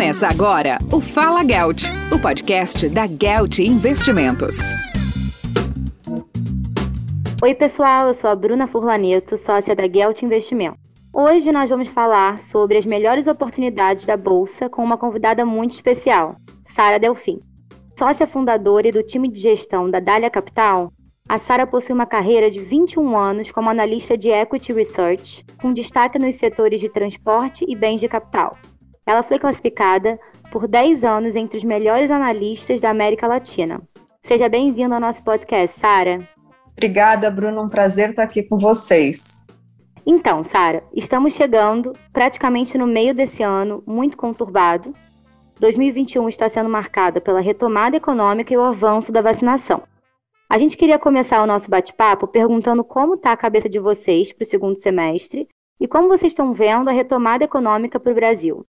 Começa agora o Fala Gelt, o podcast da Gelt Investimentos. Oi, pessoal, eu sou a Bruna Furlaneto, sócia da Gelt Investimento. Hoje nós vamos falar sobre as melhores oportunidades da bolsa com uma convidada muito especial, Sara Delfim. Sócia fundadora e do time de gestão da Dália Capital, a Sara possui uma carreira de 21 anos como analista de Equity Research, com destaque nos setores de transporte e bens de capital. Ela foi classificada por 10 anos entre os melhores analistas da América Latina. Seja bem-vinda ao nosso podcast, Sara. Obrigada, Bruno. Um prazer estar aqui com vocês. Então, Sara, estamos chegando praticamente no meio desse ano muito conturbado. 2021 está sendo marcada pela retomada econômica e o avanço da vacinação. A gente queria começar o nosso bate-papo perguntando como está a cabeça de vocês para o segundo semestre e como vocês estão vendo a retomada econômica para o Brasil.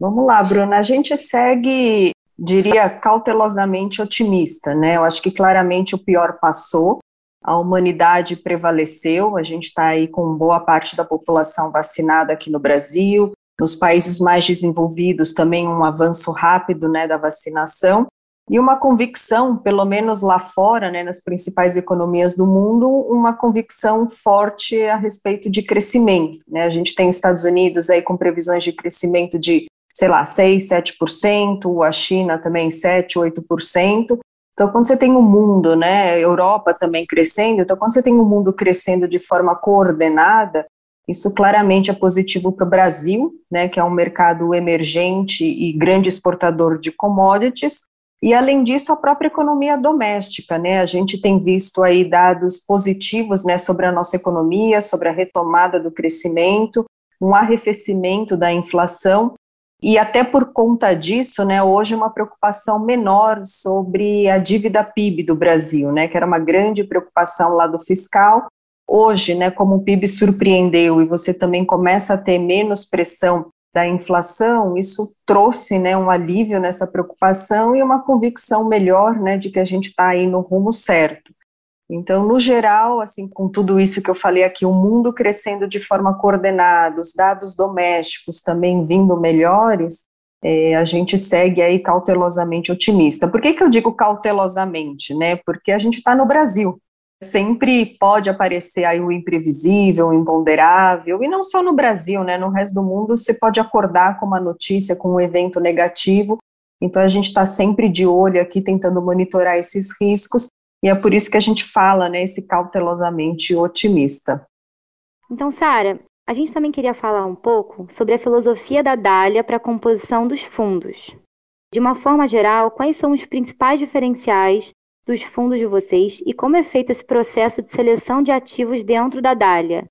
Vamos lá, Bruna. A gente segue, diria, cautelosamente otimista, né? Eu acho que claramente o pior passou, a humanidade prevaleceu, a gente está aí com boa parte da população vacinada aqui no Brasil, nos países mais desenvolvidos também um avanço rápido né, da vacinação, e uma convicção, pelo menos lá fora, né, nas principais economias do mundo, uma convicção forte a respeito de crescimento. Né? A gente tem Estados Unidos aí com previsões de crescimento de, sei lá, 6, 7%, a China também 7, 8%. Então, quando você tem o um mundo, né, Europa também crescendo, então quando você tem o um mundo crescendo de forma coordenada, isso claramente é positivo para o Brasil, né, que é um mercado emergente e grande exportador de commodities, e, além disso, a própria economia doméstica, né? A gente tem visto aí dados positivos, né, sobre a nossa economia, sobre a retomada do crescimento, um arrefecimento da inflação, e até por conta disso, né, hoje uma preocupação menor sobre a dívida PIB do Brasil, né, que era uma grande preocupação lá do fiscal. Hoje, né, como o PIB surpreendeu e você também começa a ter menos pressão da inflação, isso trouxe né, um alívio nessa preocupação e uma convicção melhor né, de que a gente está aí no rumo certo. Então, no geral, assim, com tudo isso que eu falei aqui, o mundo crescendo de forma coordenada, os dados domésticos também vindo melhores, é, a gente segue aí cautelosamente otimista. Por que, que eu digo cautelosamente? Né? Porque a gente está no Brasil, sempre pode aparecer aí o imprevisível, o imponderável, e não só no Brasil, né? No resto do mundo você pode acordar com uma notícia, com um evento negativo. Então a gente está sempre de olho aqui tentando monitorar esses riscos, e é por isso que a gente fala, né, esse cautelosamente otimista. Então, Sara, a gente também queria falar um pouco sobre a filosofia da Dália para a composição dos fundos. De uma forma geral, quais são os principais diferenciais dos fundos de vocês e como é feito esse processo de seleção de ativos dentro da Dália?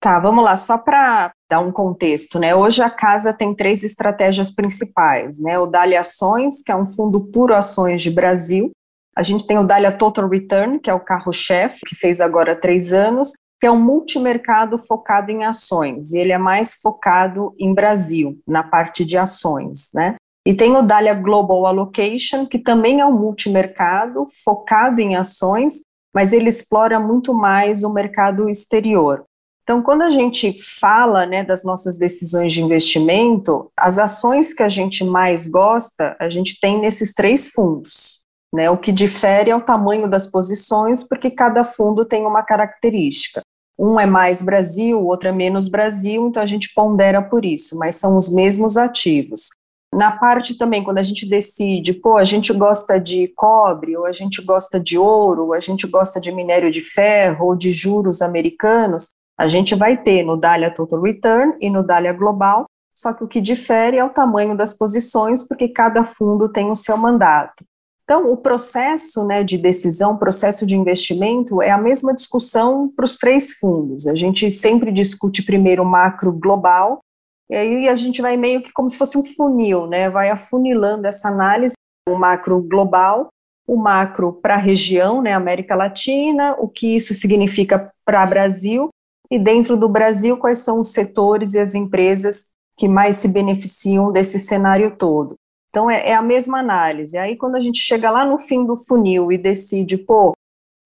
Tá, vamos lá, só para dar um contexto, né? Hoje a casa tem três estratégias principais, né? O Dália Ações, que é um fundo puro ações de Brasil. A gente tem o Dália Total Return, que é o carro-chefe, que fez agora três anos, que é um multimercado focado em ações, e ele é mais focado em Brasil, na parte de ações, né? E tem o Dália Global Allocation, que também é um multimercado focado em ações, mas ele explora muito mais o mercado exterior. Então, quando a gente fala né, das nossas decisões de investimento, as ações que a gente mais gosta, a gente tem nesses três fundos. Né? O que difere é o tamanho das posições, porque cada fundo tem uma característica. Um é mais Brasil, o outro é menos Brasil, então a gente pondera por isso, mas são os mesmos ativos na parte também, quando a gente decide, pô, a gente gosta de cobre, ou a gente gosta de ouro, ou a gente gosta de minério de ferro, ou de juros americanos, a gente vai ter no Dália Total Return e no Dália Global, só que o que difere é o tamanho das posições, porque cada fundo tem o seu mandato. Então, o processo né, de decisão, processo de investimento, é a mesma discussão para os três fundos. A gente sempre discute primeiro o macro global, e aí a gente vai meio que como se fosse um funil, né? Vai afunilando essa análise, o macro global, o macro para a região, né, América Latina, o que isso significa para o Brasil, e dentro do Brasil, quais são os setores e as empresas que mais se beneficiam desse cenário todo. Então, é, é a mesma análise. Aí, quando a gente chega lá no fim do funil e decide, pô,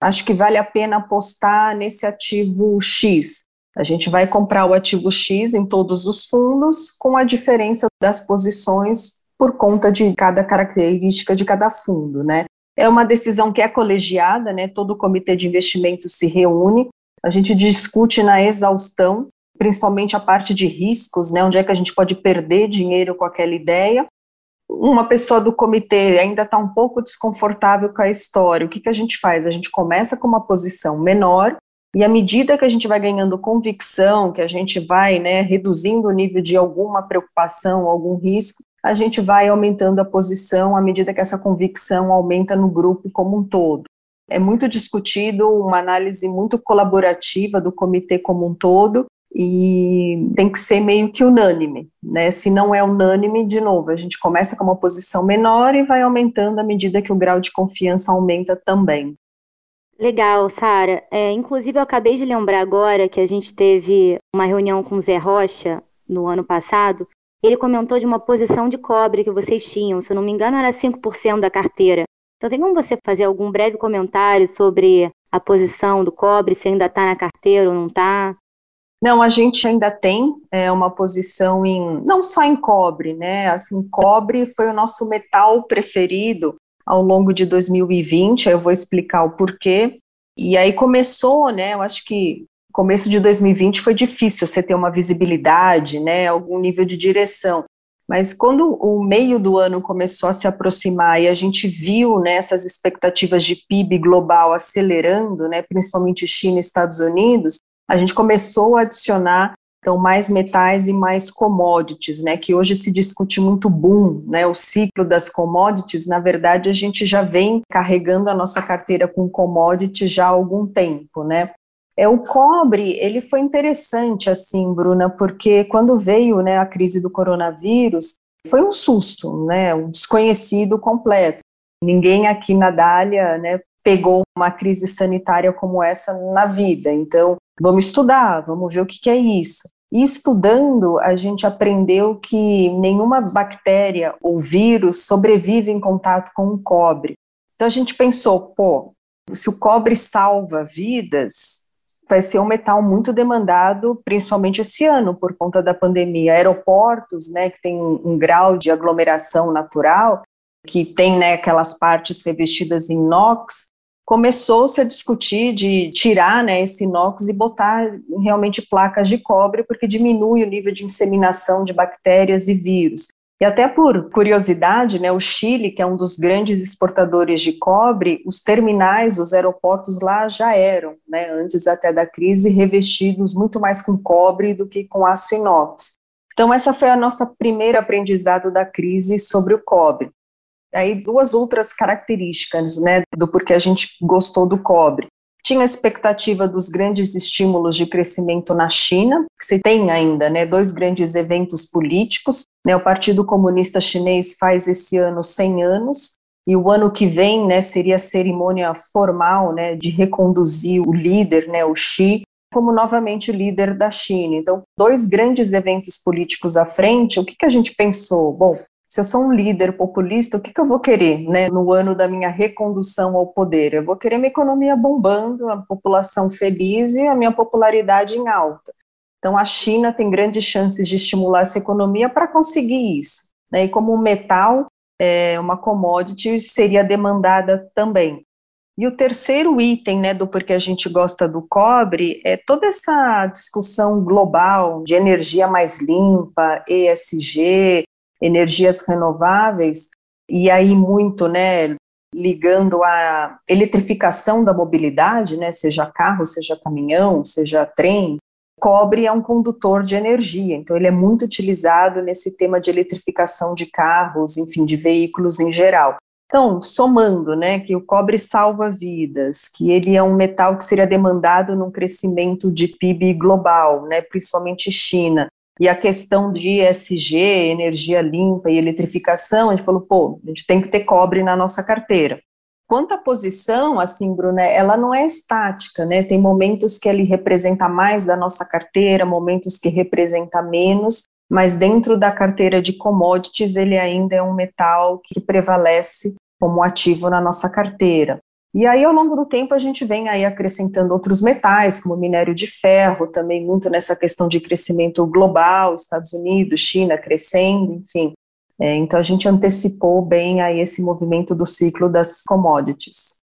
acho que vale a pena apostar nesse ativo X, A gente vai comprar o ativo X em todos os fundos, com a diferença das posições por conta de cada característica de cada fundo, né? É uma decisão que é colegiada, né? Todo o comitê de investimento se reúne, a gente discute na exaustão, principalmente a parte de riscos, né? Onde é que a gente pode perder dinheiro com aquela ideia. Uma pessoa do comitê ainda está um pouco desconfortável com a história. O que, que a gente faz? A gente começa com uma posição menor e à medida que a gente vai ganhando convicção, que a gente vai né, reduzindo o nível de alguma preocupação, algum risco, a gente vai aumentando a posição à medida que essa convicção aumenta no grupo como um todo. É muito discutido, uma análise muito colaborativa do comitê como um todo, e tem que ser meio que unânime, né? Se não é unânime, de novo, a gente começa com uma posição menor e vai aumentando à medida que o grau de confiança aumenta também. Legal, Sara. É, inclusive, eu acabei de lembrar agora que a gente teve uma reunião com o Zé Rocha no ano passado. Ele comentou de uma posição de cobre que vocês tinham, se eu não me engano, era 5% da carteira. Então, tem como você fazer algum breve comentário sobre a posição do cobre, se ainda está na carteira ou não está? Não, a gente ainda tem é, uma posição em, não só em cobre, né? Assim, cobre foi o nosso metal preferido ao longo de 2020, eu vou explicar o porquê. E aí começou, né, eu acho que começo de 2020 foi difícil você ter uma visibilidade, né, algum nível de direção. Mas quando o meio do ano começou a se aproximar e a gente viu né, essas expectativas de PIB global acelerando, né, principalmente China e Estados Unidos, a gente começou a adicionar então mais metais e mais commodities, né, que hoje se discute muito boom, né, o ciclo das commodities, na verdade a gente já vem carregando a nossa carteira com commodities já há algum tempo, né. É, o cobre, ele foi interessante, assim, Bruna, porque quando veio, né, a crise do coronavírus, foi um susto, né, um desconhecido completo. Ninguém aqui na Dália, né, pegou uma crise sanitária como essa na vida. Então, vamos estudar, vamos ver o que, que é isso. E estudando, a gente aprendeu que nenhuma bactéria ou vírus sobrevive em contato com o cobre. Então a gente pensou, pô, se o cobre salva vidas, vai ser um metal muito demandado, principalmente esse ano, por conta da pandemia. Aeroportos, né, que tem um, um grau de aglomeração natural, que tem né, aquelas partes revestidas em inox, começou-se a discutir de tirar né, esse inox e botar realmente placas de cobre, porque diminui o nível de inseminação de bactérias e vírus. E até por curiosidade, né, o Chile, que é um dos grandes exportadores de cobre, os terminais, os aeroportos lá já eram, né, antes até da crise, revestidos muito mais com cobre do que com aço inox. Então essa foi a nossa primeira aprendizado da crise sobre o cobre. Aí duas outras características, né, do porquê a gente gostou do cobre. Tinha a expectativa dos grandes estímulos de crescimento na China, que você tem ainda, né, dois grandes eventos políticos, né, o Partido Comunista Chinês faz esse ano 100 anos, e o ano que vem, né, seria a cerimônia formal, né, de reconduzir o líder, né, o Xi, como novamente líder da China. Então, dois grandes eventos políticos à frente, o que, que a gente pensou? Bom, se eu sou um líder populista, o que, que eu vou querer né, no ano da minha recondução ao poder? Eu vou querer uma economia bombando, a população feliz e a minha popularidade em alta. Então, a China tem grandes chances de estimular essa economia para conseguir isso. Né? E como o metal, é, uma commodity, seria demandada também. E o terceiro item, né, do porquê a gente gosta do cobre, é toda essa discussão global de energia mais limpa, ESG, energias renováveis, e aí muito, né, ligando à eletrificação da mobilidade, né, seja carro, seja caminhão, seja trem, cobre é um condutor de energia, então ele é muito utilizado nesse tema de eletrificação de carros, enfim, de veículos em geral. Então, somando, né, que o cobre salva vidas, que ele é um metal que seria demandado num crescimento de PIB global, né, principalmente China, e a questão de ESG, energia limpa e eletrificação, a gente falou, pô, a gente tem que ter cobre na nossa carteira. Quanto à posição, assim, Bruna, ela não é estática, né? Tem momentos que ele representa mais da nossa carteira, momentos que representa menos, mas dentro da carteira de commodities, ele ainda é um metal que prevalece como ativo na nossa carteira. E aí, ao longo do tempo, a gente vem aí acrescentando outros metais, como minério de ferro, também muito nessa questão de crescimento global, Estados Unidos, China crescendo, enfim. É, então, a gente antecipou bem aí esse movimento do ciclo das commodities.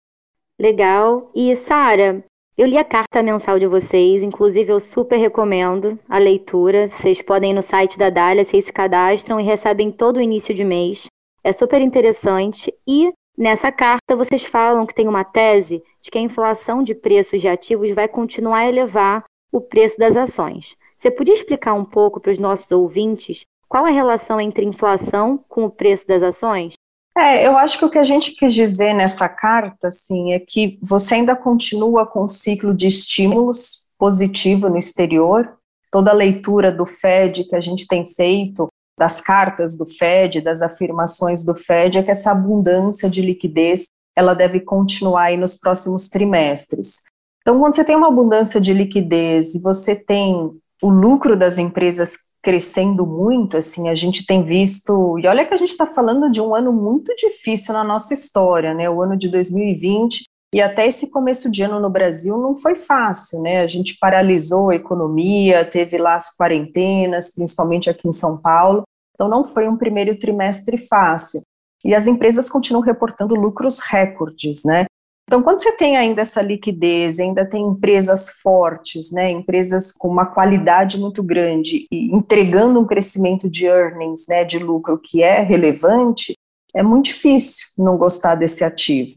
Legal. E, Sara, eu li a carta mensal de vocês, inclusive eu super recomendo a leitura. Vocês podem ir no site da Dália, vocês se cadastram e recebem todo o início de mês. É super interessante. E nessa carta vocês falam que tem uma tese de que a inflação de preços de ativos vai continuar a elevar o preço das ações. Você podia explicar um pouco para os nossos ouvintes qual a relação entre inflação com o preço das ações? É, eu acho que o que a gente quis dizer nessa carta, assim, é que você ainda continua com um ciclo de estímulos positivo no exterior. Toda a leitura do Fed que a gente tem feito, das cartas do Fed, das afirmações do Fed, é que essa abundância de liquidez ela deve continuar aí nos próximos trimestres. Então, quando você tem uma abundância de liquidez e você tem o lucro das empresas crescendo muito, assim, a gente tem visto, e olha que a gente está falando de um ano muito difícil na nossa história, né, o ano de 2020, e até esse começo de ano no Brasil não foi fácil, né, a gente paralisou a economia, teve lá as quarentenas, principalmente aqui em São Paulo, então não foi um primeiro trimestre fácil, e as empresas continuam reportando lucros recordes, né, então, quando você tem ainda essa liquidez, ainda tem empresas fortes, né, empresas com uma qualidade muito grande e entregando um crescimento de earnings, né, de lucro que é relevante, é muito difícil não gostar desse ativo,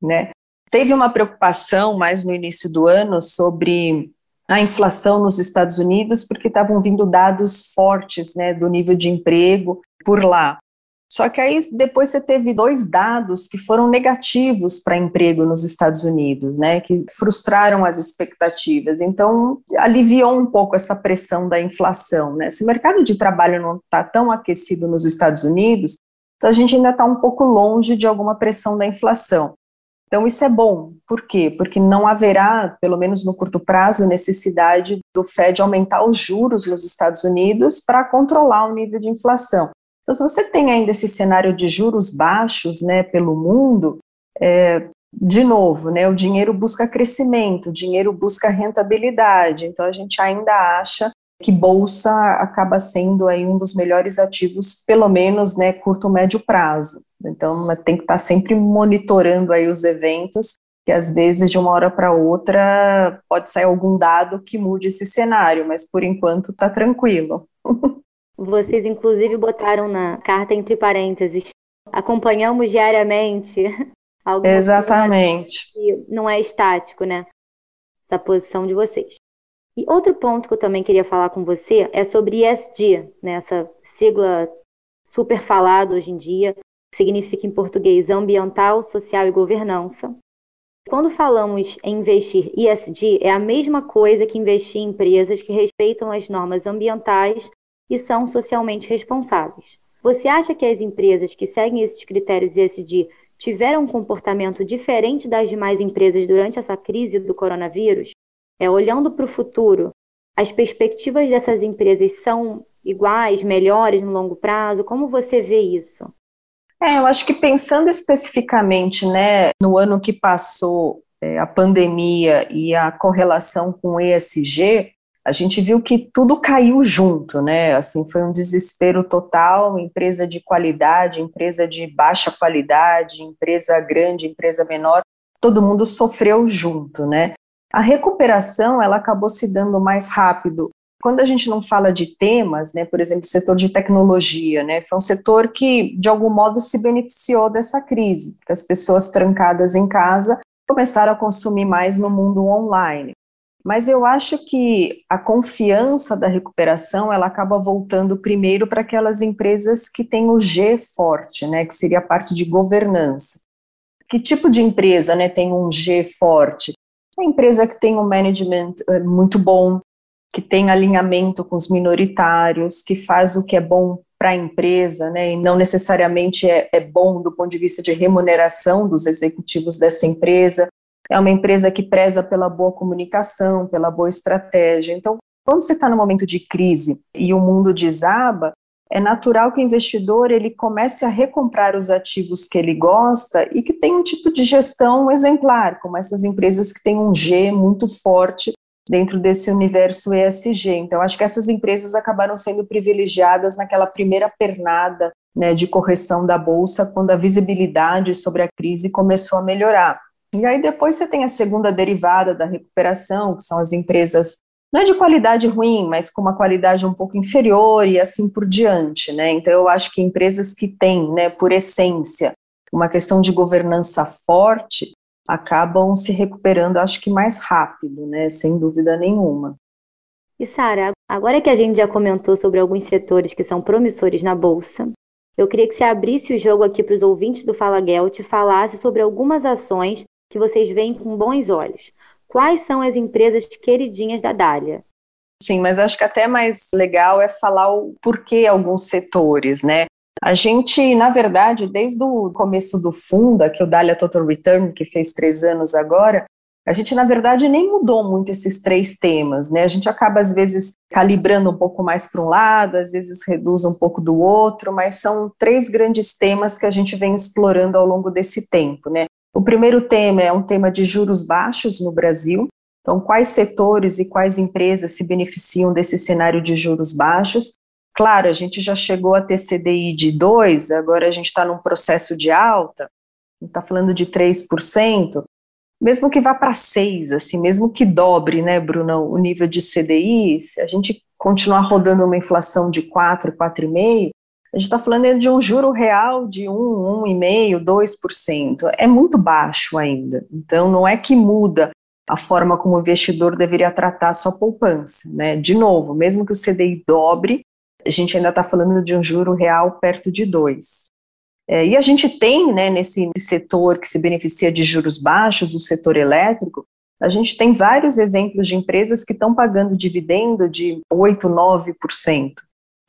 né. Teve uma preocupação mais no início do ano sobre a inflação nos Estados Unidos, porque estavam vindo dados fortes, né, do nível de emprego por lá. Só que aí depois você teve dois dados que foram negativos para emprego nos Estados Unidos, né, que frustraram as expectativas. Então, aliviou um pouco essa pressão da inflação, né? Se o mercado de trabalho não está tão aquecido nos Estados Unidos, então a gente ainda está um pouco longe de alguma pressão da inflação. Então, isso é bom. Por quê? Porque não haverá, pelo menos no curto prazo, necessidade do Fed aumentar os juros nos Estados Unidos para controlar o nível de inflação. Então, se você tem ainda esse cenário de juros baixos né, pelo mundo, é, de novo, né, o dinheiro busca crescimento, o dinheiro busca rentabilidade, então a gente ainda acha que bolsa acaba sendo aí um dos melhores ativos, pelo menos, né, curto médio prazo. Então, tem que estar sempre monitorando aí os eventos, que às vezes de uma hora para outra pode sair algum dado que mude esse cenário, mas por enquanto está tranquilo. Vocês, inclusive, botaram na carta entre parênteses: acompanhamos diariamente. Exatamente. não é estático, né? Essa posição de vocês. E outro ponto que eu também queria falar com você é sobre ESG, né? essa sigla super falada hoje em dia, significa em português ambiental, social e governança. Quando falamos em investir ESG, é a mesma coisa que investir em empresas que respeitam as normas ambientais e são socialmente responsáveis. Você acha que as empresas que seguem esses critérios ESG tiveram um comportamento diferente das demais empresas durante essa crise do coronavírus? É, olhando para o futuro, as perspectivas dessas empresas são iguais, melhores no longo prazo? Como você vê isso? É, eu acho que pensando especificamente né, no ano que passou, é, a pandemia e a correlação com o ESG, a gente viu que tudo caiu junto, né? Assim, foi um desespero total, empresa de qualidade, empresa de baixa qualidade, empresa grande, empresa menor, todo mundo sofreu junto, né? A recuperação, ela acabou se dando mais rápido. Quando a gente não fala de temas, né, por exemplo, o setor de tecnologia, né, foi um setor que, de algum modo, se beneficiou dessa crise, as pessoas trancadas em casa começaram a consumir mais no mundo online. Mas eu acho que a confiança da recuperação ela acaba voltando primeiro para aquelas empresas que têm o G forte, né, que seria a parte de governança. Que tipo de empresa, né, tem um G forte? A empresa que tem um management eh, muito bom, que tem alinhamento com os minoritários, que faz o que é bom para a empresa, né, e não necessariamente é, é bom do ponto de vista de remuneração dos executivos dessa empresa, é uma empresa que preza pela boa comunicação, pela boa estratégia. Então, quando você está no momento de crise e o mundo desaba, é natural que o investidor ele comece a recomprar os ativos que ele gosta e que tem um tipo de gestão exemplar, como essas empresas que têm um G muito forte dentro desse universo ESG. Então, acho que essas empresas acabaram sendo privilegiadas naquela primeira pernada né, de correção da bolsa, quando a visibilidade sobre a crise começou a melhorar. E aí depois você tem a segunda derivada da recuperação, que são as empresas não é de qualidade ruim, mas com uma qualidade um pouco inferior e assim por diante, né? Então eu acho que empresas que têm, né, por essência, uma questão de governança forte, acabam se recuperando, acho que mais rápido, né, sem dúvida nenhuma. E Sara, agora que a gente já comentou sobre alguns setores que são promissores na bolsa, eu queria que você abrisse o jogo aqui para os ouvintes do Fala Gelt e falasse sobre algumas ações que vocês veem com bons olhos. Quais são as empresas queridinhas da Dália? Sim, mas acho que até mais legal é falar o porquê alguns setores, né? A gente, na verdade, desde o começo do Funda, que é o Dália Total Return, que fez três anos agora, a gente, na verdade, nem mudou muito esses três temas, né? A gente acaba, às vezes, calibrando um pouco mais para um lado, às vezes reduz um pouco do outro, mas são três grandes temas que a gente vem explorando ao longo desse tempo, né? O primeiro tema é um tema de juros baixos no Brasil. Então, quais setores e quais empresas se beneficiam desse cenário de juros baixos? Claro, a gente já chegou a ter CDI de 2, agora a gente está num processo de alta, está falando de 3%, mesmo que vá para 6, assim, mesmo que dobre, né, Bruno, o nível de CDI, se a gente continuar rodando uma inflação de 4, 4,5, a gente está falando de um juro real de 1, 1,5%, 2%. É muito baixo ainda. Então, não é que muda a forma como o investidor deveria tratar a sua poupança. Né? De novo, mesmo que o CDI dobre, a gente ainda está falando de um juro real perto de 2%. É, e a gente tem, né, nesse setor que se beneficia de juros baixos, o setor elétrico, a gente tem vários exemplos de empresas que estão pagando dividendo de 8%, 9%.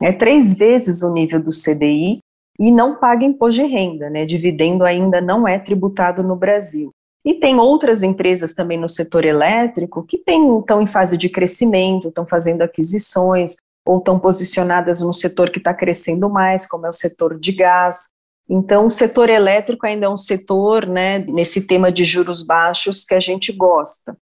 É três vezes o nível do CDI e não paga imposto de renda, né? Dividendo ainda não é tributado no Brasil. E tem outras empresas também no setor elétrico que estão em fase de crescimento, estão fazendo aquisições, ou estão posicionadas no setor que está crescendo mais, como é o setor de gás, então, o setor elétrico ainda é um setor, né, nesse tema de juros baixos, que a gente gosta.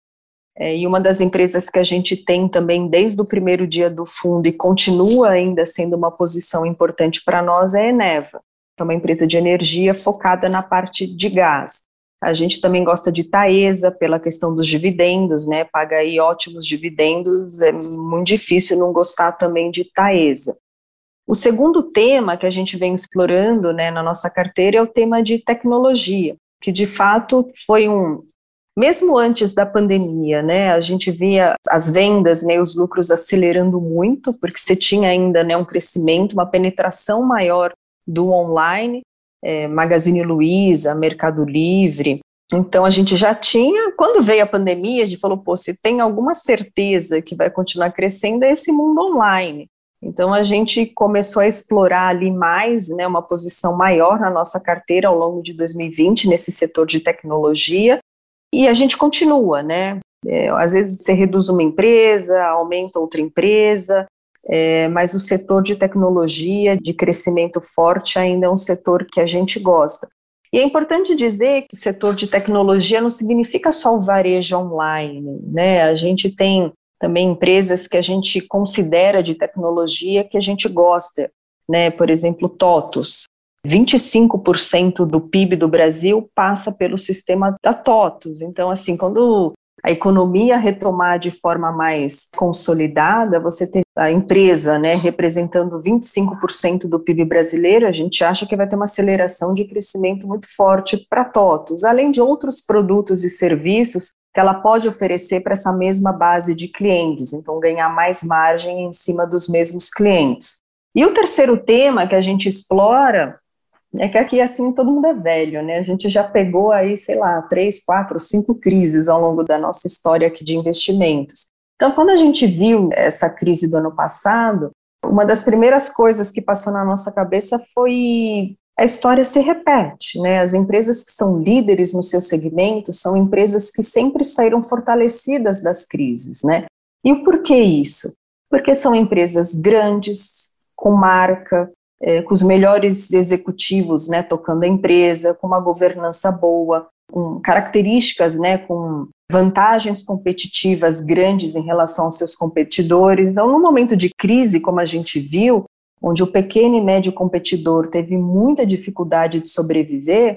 É, e uma das empresas que a gente tem também desde o primeiro dia do fundo e continua ainda sendo uma posição importante para nós é a Eneva, que é uma empresa de energia focada na parte de gás. A gente também gosta de Taesa pela questão dos dividendos, né? Paga aí ótimos dividendos, é muito difícil não gostar também de Taesa. O segundo tema que a gente vem explorando né, na nossa carteira é o tema de tecnologia, que de fato foi um. Mesmo antes da pandemia, né, a gente via as vendas, né, os lucros acelerando muito, porque você tinha ainda né, um crescimento, uma penetração maior do online, é, Magazine Luiza, Mercado Livre. Então a gente já tinha, quando veio a pandemia, a gente falou, pô, se tem alguma certeza que vai continuar crescendo é esse mundo online. Então a gente começou a explorar ali mais, né, uma posição maior na nossa carteira ao longo de 2020 nesse setor de tecnologia e a gente continua, né? É, às vezes você reduz uma empresa, aumenta outra empresa, é, mas o setor de tecnologia, de crescimento forte, ainda é um setor que a gente gosta. E é importante dizer que o setor de tecnologia não significa só o varejo online, né? A gente tem também empresas que a gente considera de tecnologia que a gente gosta, né? Por exemplo, TOTUS. 25% do PIB do Brasil passa pelo sistema da TOTUS. Então, assim, quando a economia retomar de forma mais consolidada, você tem a empresa né, representando 25% do PIB brasileiro, a gente acha que vai ter uma aceleração de crescimento muito forte para TOTUS, além de outros produtos e serviços que ela pode oferecer para essa mesma base de clientes, então ganhar mais margem em cima dos mesmos clientes. E o terceiro tema que a gente explora é que aqui, assim, todo mundo é velho, né? A gente já pegou aí, sei lá, três, quatro, cinco crises ao longo da nossa história aqui de investimentos. Então, quando a gente viu essa crise do ano passado, uma das primeiras coisas que passou na nossa cabeça foi a história se repete, né? As empresas que são líderes no seu segmento são empresas que sempre saíram fortalecidas das crises, né? E o porquê isso? Porque são empresas grandes, com marca, é, com os melhores executivos, né, tocando a empresa, com uma governança boa, com características, né, com vantagens competitivas grandes em relação aos seus competidores. Então, no momento de crise, como a gente viu, onde o pequeno e médio competidor teve muita dificuldade de sobreviver,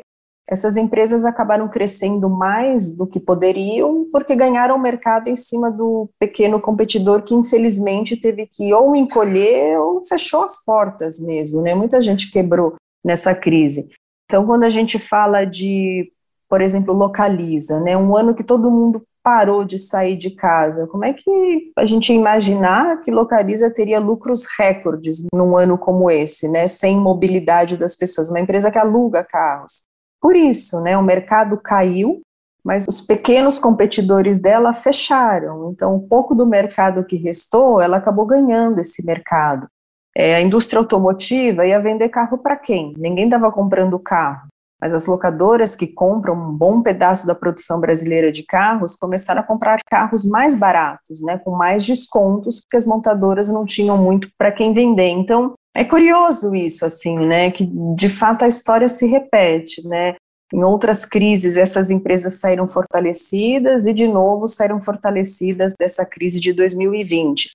essas empresas acabaram crescendo mais do que poderiam, porque ganharam o mercado em cima do pequeno competidor que, infelizmente, teve que ou encolher ou fechou as portas mesmo, né? Muita gente quebrou nessa crise. Então, quando a gente fala de, por exemplo, localiza, né? Um ano que todo mundo parou de sair de casa, como é que a gente imaginar que localiza teria lucros recordes num ano como esse, né? Sem mobilidade das pessoas, uma empresa que aluga carros por isso, né, o mercado caiu, mas os pequenos competidores dela fecharam. Então, o pouco do mercado que restou, ela acabou ganhando esse mercado. É, a indústria automotiva ia vender carro para quem? Ninguém estava comprando carro. Mas as locadoras que compram um bom pedaço da produção brasileira de carros começaram a comprar carros mais baratos, né, com mais descontos, porque as montadoras não tinham muito para quem vender. Então, é curioso isso, assim, né, que de fato a história se repete, né, em outras crises essas empresas saíram fortalecidas e de novo saíram fortalecidas dessa crise de 2020.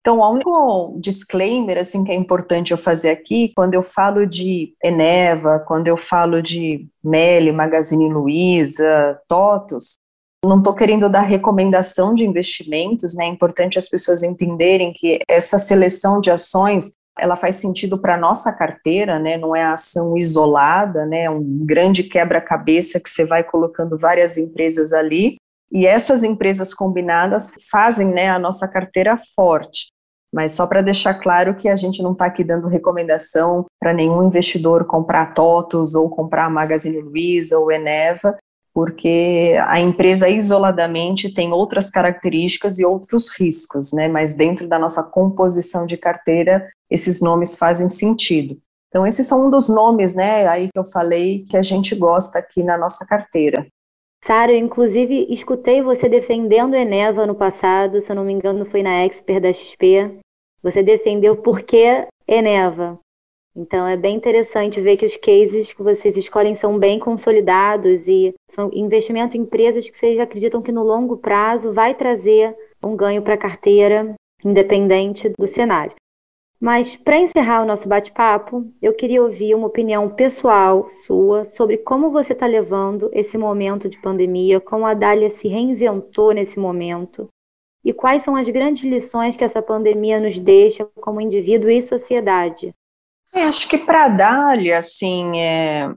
Então, o único disclaimer assim que é importante eu fazer aqui, quando eu falo de Eneva, quando eu falo de Meli, Magazine Luiza, Totos, não estou querendo dar recomendação de investimentos, né? É importante as pessoas entenderem que essa seleção de ações ela faz sentido para a nossa carteira, né? Não é ação isolada, né? É um grande quebra-cabeça que você vai colocando várias empresas ali. E essas empresas combinadas fazem né, a nossa carteira forte. Mas só para deixar claro que a gente não está aqui dando recomendação para nenhum investidor comprar TOTOS ou comprar Magazine Luiza ou Eneva, porque a empresa isoladamente tem outras características e outros riscos, né? Mas dentro da nossa composição de carteira, esses nomes fazem sentido. Então, esses são um dos nomes, né, aí que eu falei que a gente gosta aqui na nossa carteira. Sara, eu inclusive escutei você defendendo Eneva no passado, se eu não me engano foi na Expert da XP. Você defendeu por que Eneva. Então é bem interessante ver que os cases que vocês escolhem são bem consolidados e são investimento em empresas que vocês acreditam que no longo prazo vai trazer um ganho para a carteira, independente do cenário. Mas para encerrar o nosso bate-papo, eu queria ouvir uma opinião pessoal sua sobre como você está levando esse momento de pandemia, como a Dália se reinventou nesse momento e quais são as grandes lições que essa pandemia nos deixa como indivíduo e sociedade. É, acho que para a Dália, assim, é,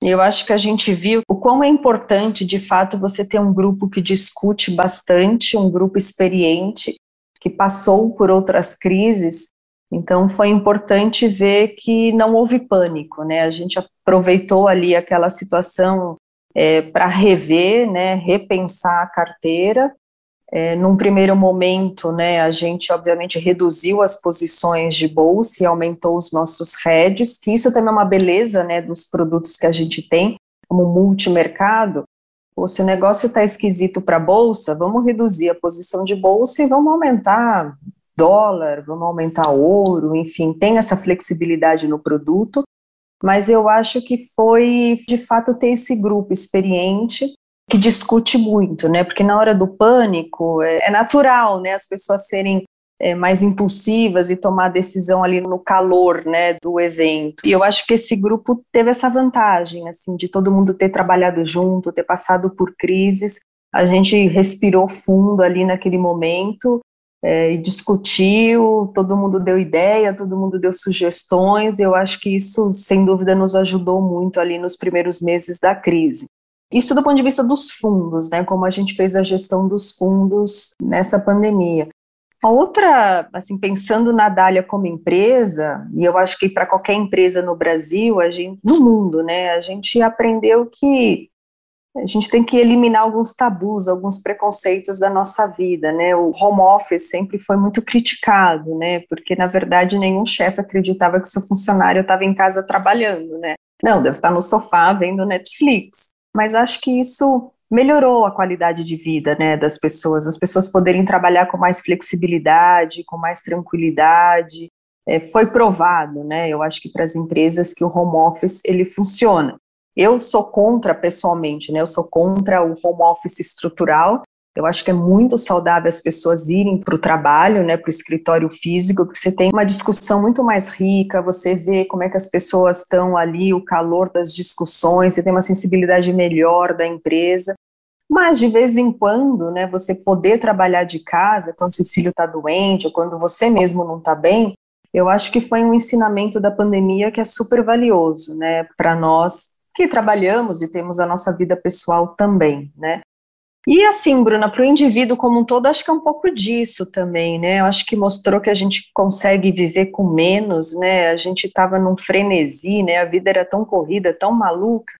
eu acho que a gente viu o quão é importante, de fato, você ter um grupo que discute bastante, um grupo experiente, que passou por outras crises. Então, foi importante ver que não houve pânico, né? A gente aproveitou ali aquela situação é, para rever, né, repensar a carteira é, num primeiro momento, né, a gente obviamente reduziu as posições de bolsa e aumentou os nossos hedges, que isso também é uma beleza, né, dos produtos que a gente tem, como multimercado. Ou se o negócio está esquisito para bolsa, vamos reduzir a posição de bolsa e vamos aumentar dólar, vamos aumentar ouro, enfim, tem essa flexibilidade no produto, mas eu acho que foi de fato ter esse grupo experiente que discute muito, né? Porque na hora do pânico é, é natural, né? As pessoas serem é, mais impulsivas e tomar decisão ali no calor, né, do evento. E eu acho que esse grupo teve essa vantagem, assim, de todo mundo ter trabalhado junto, ter passado por crises. A gente respirou fundo ali naquele momento é, e discutiu, todo mundo deu ideia, todo mundo deu sugestões. Eu acho que isso, sem dúvida, nos ajudou muito ali nos primeiros meses da crise. Isso do ponto de vista dos fundos, né, como a gente fez a gestão dos fundos nessa pandemia. A outra, assim, pensando na Dália como empresa, e eu acho que para qualquer empresa no Brasil, a gente, no mundo, né, a gente aprendeu que a gente tem que eliminar alguns tabus, alguns preconceitos da nossa vida, né? O home office sempre foi muito criticado, né? Porque na verdade nenhum chefe acreditava que seu funcionário estava em casa trabalhando, né? Não, deve estar no sofá vendo Netflix mas acho que isso melhorou a qualidade de vida né, das pessoas, as pessoas poderem trabalhar com mais flexibilidade, com mais tranquilidade, é, foi provado, né? Eu acho que para as empresas que o home office ele funciona. Eu sou contra pessoalmente, né? Eu sou contra o home office estrutural. Eu acho que é muito saudável as pessoas irem para o trabalho, né, para o escritório físico, porque você tem uma discussão muito mais rica, você vê como é que as pessoas estão ali, o calor das discussões, você tem uma sensibilidade melhor da empresa. Mas de vez em quando, né, você poder trabalhar de casa, quando seu filho está doente ou quando você mesmo não está bem, eu acho que foi um ensinamento da pandemia que é super valioso, né, para nós que trabalhamos e temos a nossa vida pessoal também, né. E assim, Bruna, para o indivíduo como um todo, acho que é um pouco disso também, né? Eu acho que mostrou que a gente consegue viver com menos, né? A gente estava num frenesi, né? A vida era tão corrida, tão maluca,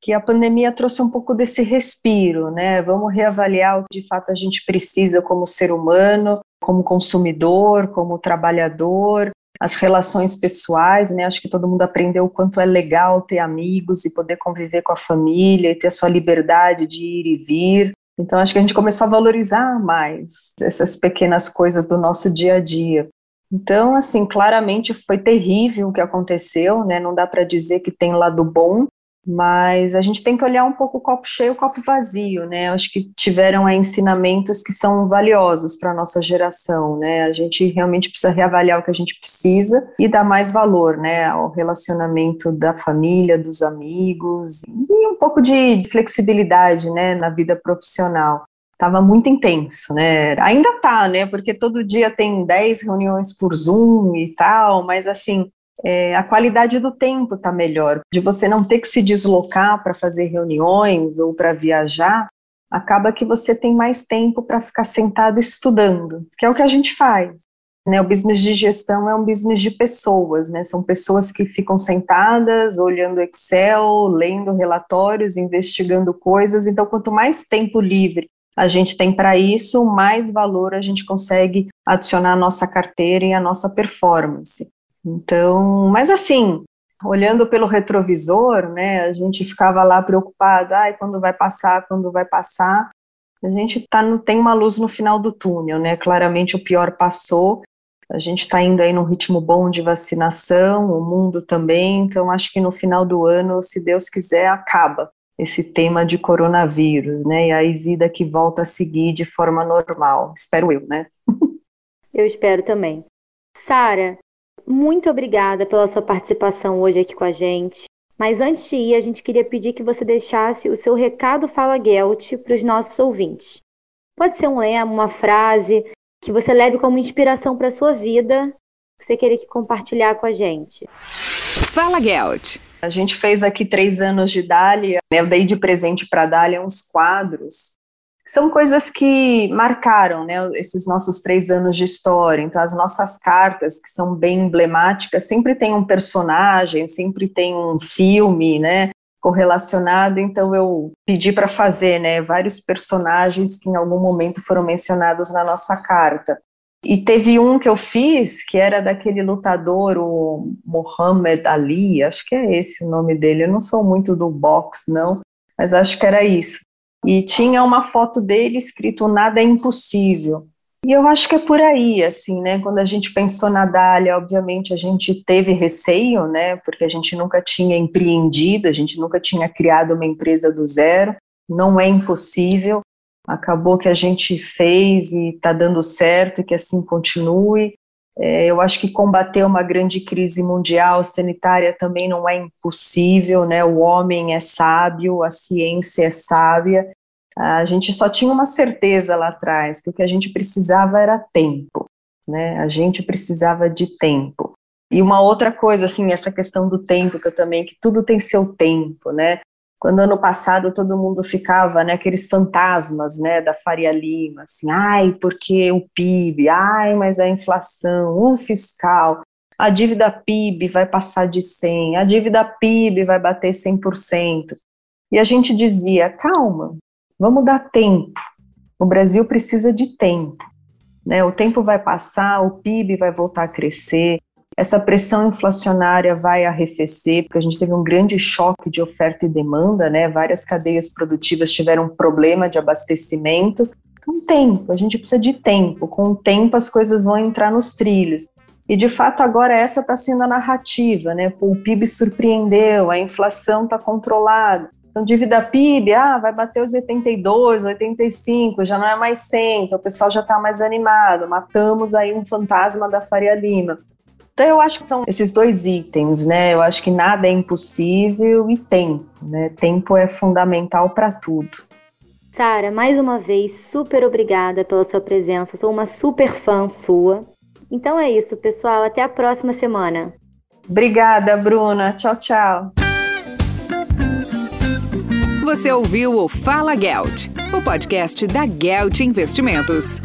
que a pandemia trouxe um pouco desse respiro, né? Vamos reavaliar o que de fato a gente precisa como ser humano, como consumidor, como trabalhador, as relações pessoais, né? Acho que todo mundo aprendeu o quanto é legal ter amigos e poder conviver com a família e ter a sua liberdade de ir e vir. Então acho que a gente começou a valorizar mais essas pequenas coisas do nosso dia a dia. Então, assim, claramente foi terrível o que aconteceu, né? Não dá para dizer que tem lado bom, mas a gente tem que olhar um pouco o copo cheio o copo vazio, né? Acho que tiveram aí ensinamentos que são valiosos para a nossa geração, né? A gente realmente precisa reavaliar o que a gente precisa e dar mais valor, né, ao relacionamento da família, dos amigos e um pouco de flexibilidade, né, na vida profissional. Tava muito intenso, né? Ainda tá, né? Porque todo dia tem 10 reuniões por Zoom e tal, mas assim, é, a qualidade do tempo está melhor, de você não ter que se deslocar para fazer reuniões ou para viajar, acaba que você tem mais tempo para ficar sentado estudando, que é o que a gente faz. Né, o business de gestão é um business de pessoas, né, são pessoas que ficam sentadas, olhando Excel, lendo relatórios, investigando coisas, então quanto mais tempo livre a gente tem para isso, mais valor a gente consegue adicionar à nossa carteira e à nossa performance. Então, mas assim, olhando pelo retrovisor, né, a gente ficava lá preocupada, ai, quando vai passar, quando vai passar. A gente tá no, tem uma luz no final do túnel, né? Claramente o pior passou. A gente está indo aí num ritmo bom de vacinação, o mundo também. Então, acho que no final do ano, se Deus quiser, acaba esse tema de coronavírus, né? E aí vida que volta a seguir de forma normal. Espero eu, né? Eu espero também. Sara, muito obrigada pela sua participação hoje aqui com a gente. Mas antes de ir, a gente queria pedir que você deixasse o seu recado Fala Gelt para os nossos ouvintes. Pode ser um lema, uma frase que você leve como inspiração para a sua vida, que você queria compartilhar com a gente. Fala Gelt. A gente fez aqui três anos de Dália, né? eu dei de presente para a Dália uns quadros são coisas que marcaram né, esses nossos três anos de história. Então, as nossas cartas, que são bem emblemáticas, sempre tem um personagem, sempre tem um filme, né? correlacionado, então eu pedi para fazer, né, vários personagens que em algum momento foram mencionados na nossa carta. E teve um que eu fiz, que era daquele lutador, o Muhammad Ali, acho que é esse o nome dele, eu não sou muito do boxe, não, mas acho que era isso e tinha uma foto dele escrito nada é impossível. E eu acho que é por aí, assim, né? Quando a gente pensou na Dália, obviamente a gente teve receio, né? Porque a gente nunca tinha empreendido, a gente nunca tinha criado uma empresa do zero. Não é impossível. Acabou que a gente fez e está dando certo e que assim continue. É, eu acho que combater uma grande crise mundial sanitária também não é impossível, né? O homem é sábio, a ciência é sábia. A gente só tinha uma certeza lá atrás, que o que a gente precisava era tempo, né? A gente precisava de tempo. E uma outra coisa, assim, essa questão do tempo, que eu também, que tudo tem seu tempo, né? Quando ano passado todo mundo ficava, né, aqueles fantasmas, né, da Faria Lima, assim, ai, porque o PIB, ai, mas a inflação, o fiscal, a dívida PIB vai passar de 100, a dívida PIB vai bater 100%. E a gente dizia, calma, vamos dar tempo, o Brasil precisa de tempo, né, o tempo vai passar, o PIB vai voltar a crescer, essa pressão inflacionária vai arrefecer, porque a gente teve um grande choque de oferta e demanda, né? Várias cadeias produtivas tiveram problema de abastecimento. Com tempo, a gente precisa de tempo. Com o tempo, as coisas vão entrar nos trilhos. E de fato agora essa está sendo a narrativa, né? O PIB surpreendeu, a inflação está controlada. Então, dívida PIB, ah, vai bater os 82, 85, já não é mais 100, então o pessoal já está mais animado, matamos aí um fantasma da Faria Lima. Então, eu acho que são esses dois itens, né? Eu acho que nada é impossível e tempo, né? Tempo é fundamental para tudo. Sara, mais uma vez, super obrigada pela sua presença. Sou uma super fã sua. Então é isso, pessoal. Até a próxima semana. Obrigada, Bruna. Tchau, tchau. Você ouviu o Fala Gelt, o podcast da Gelt Investimentos.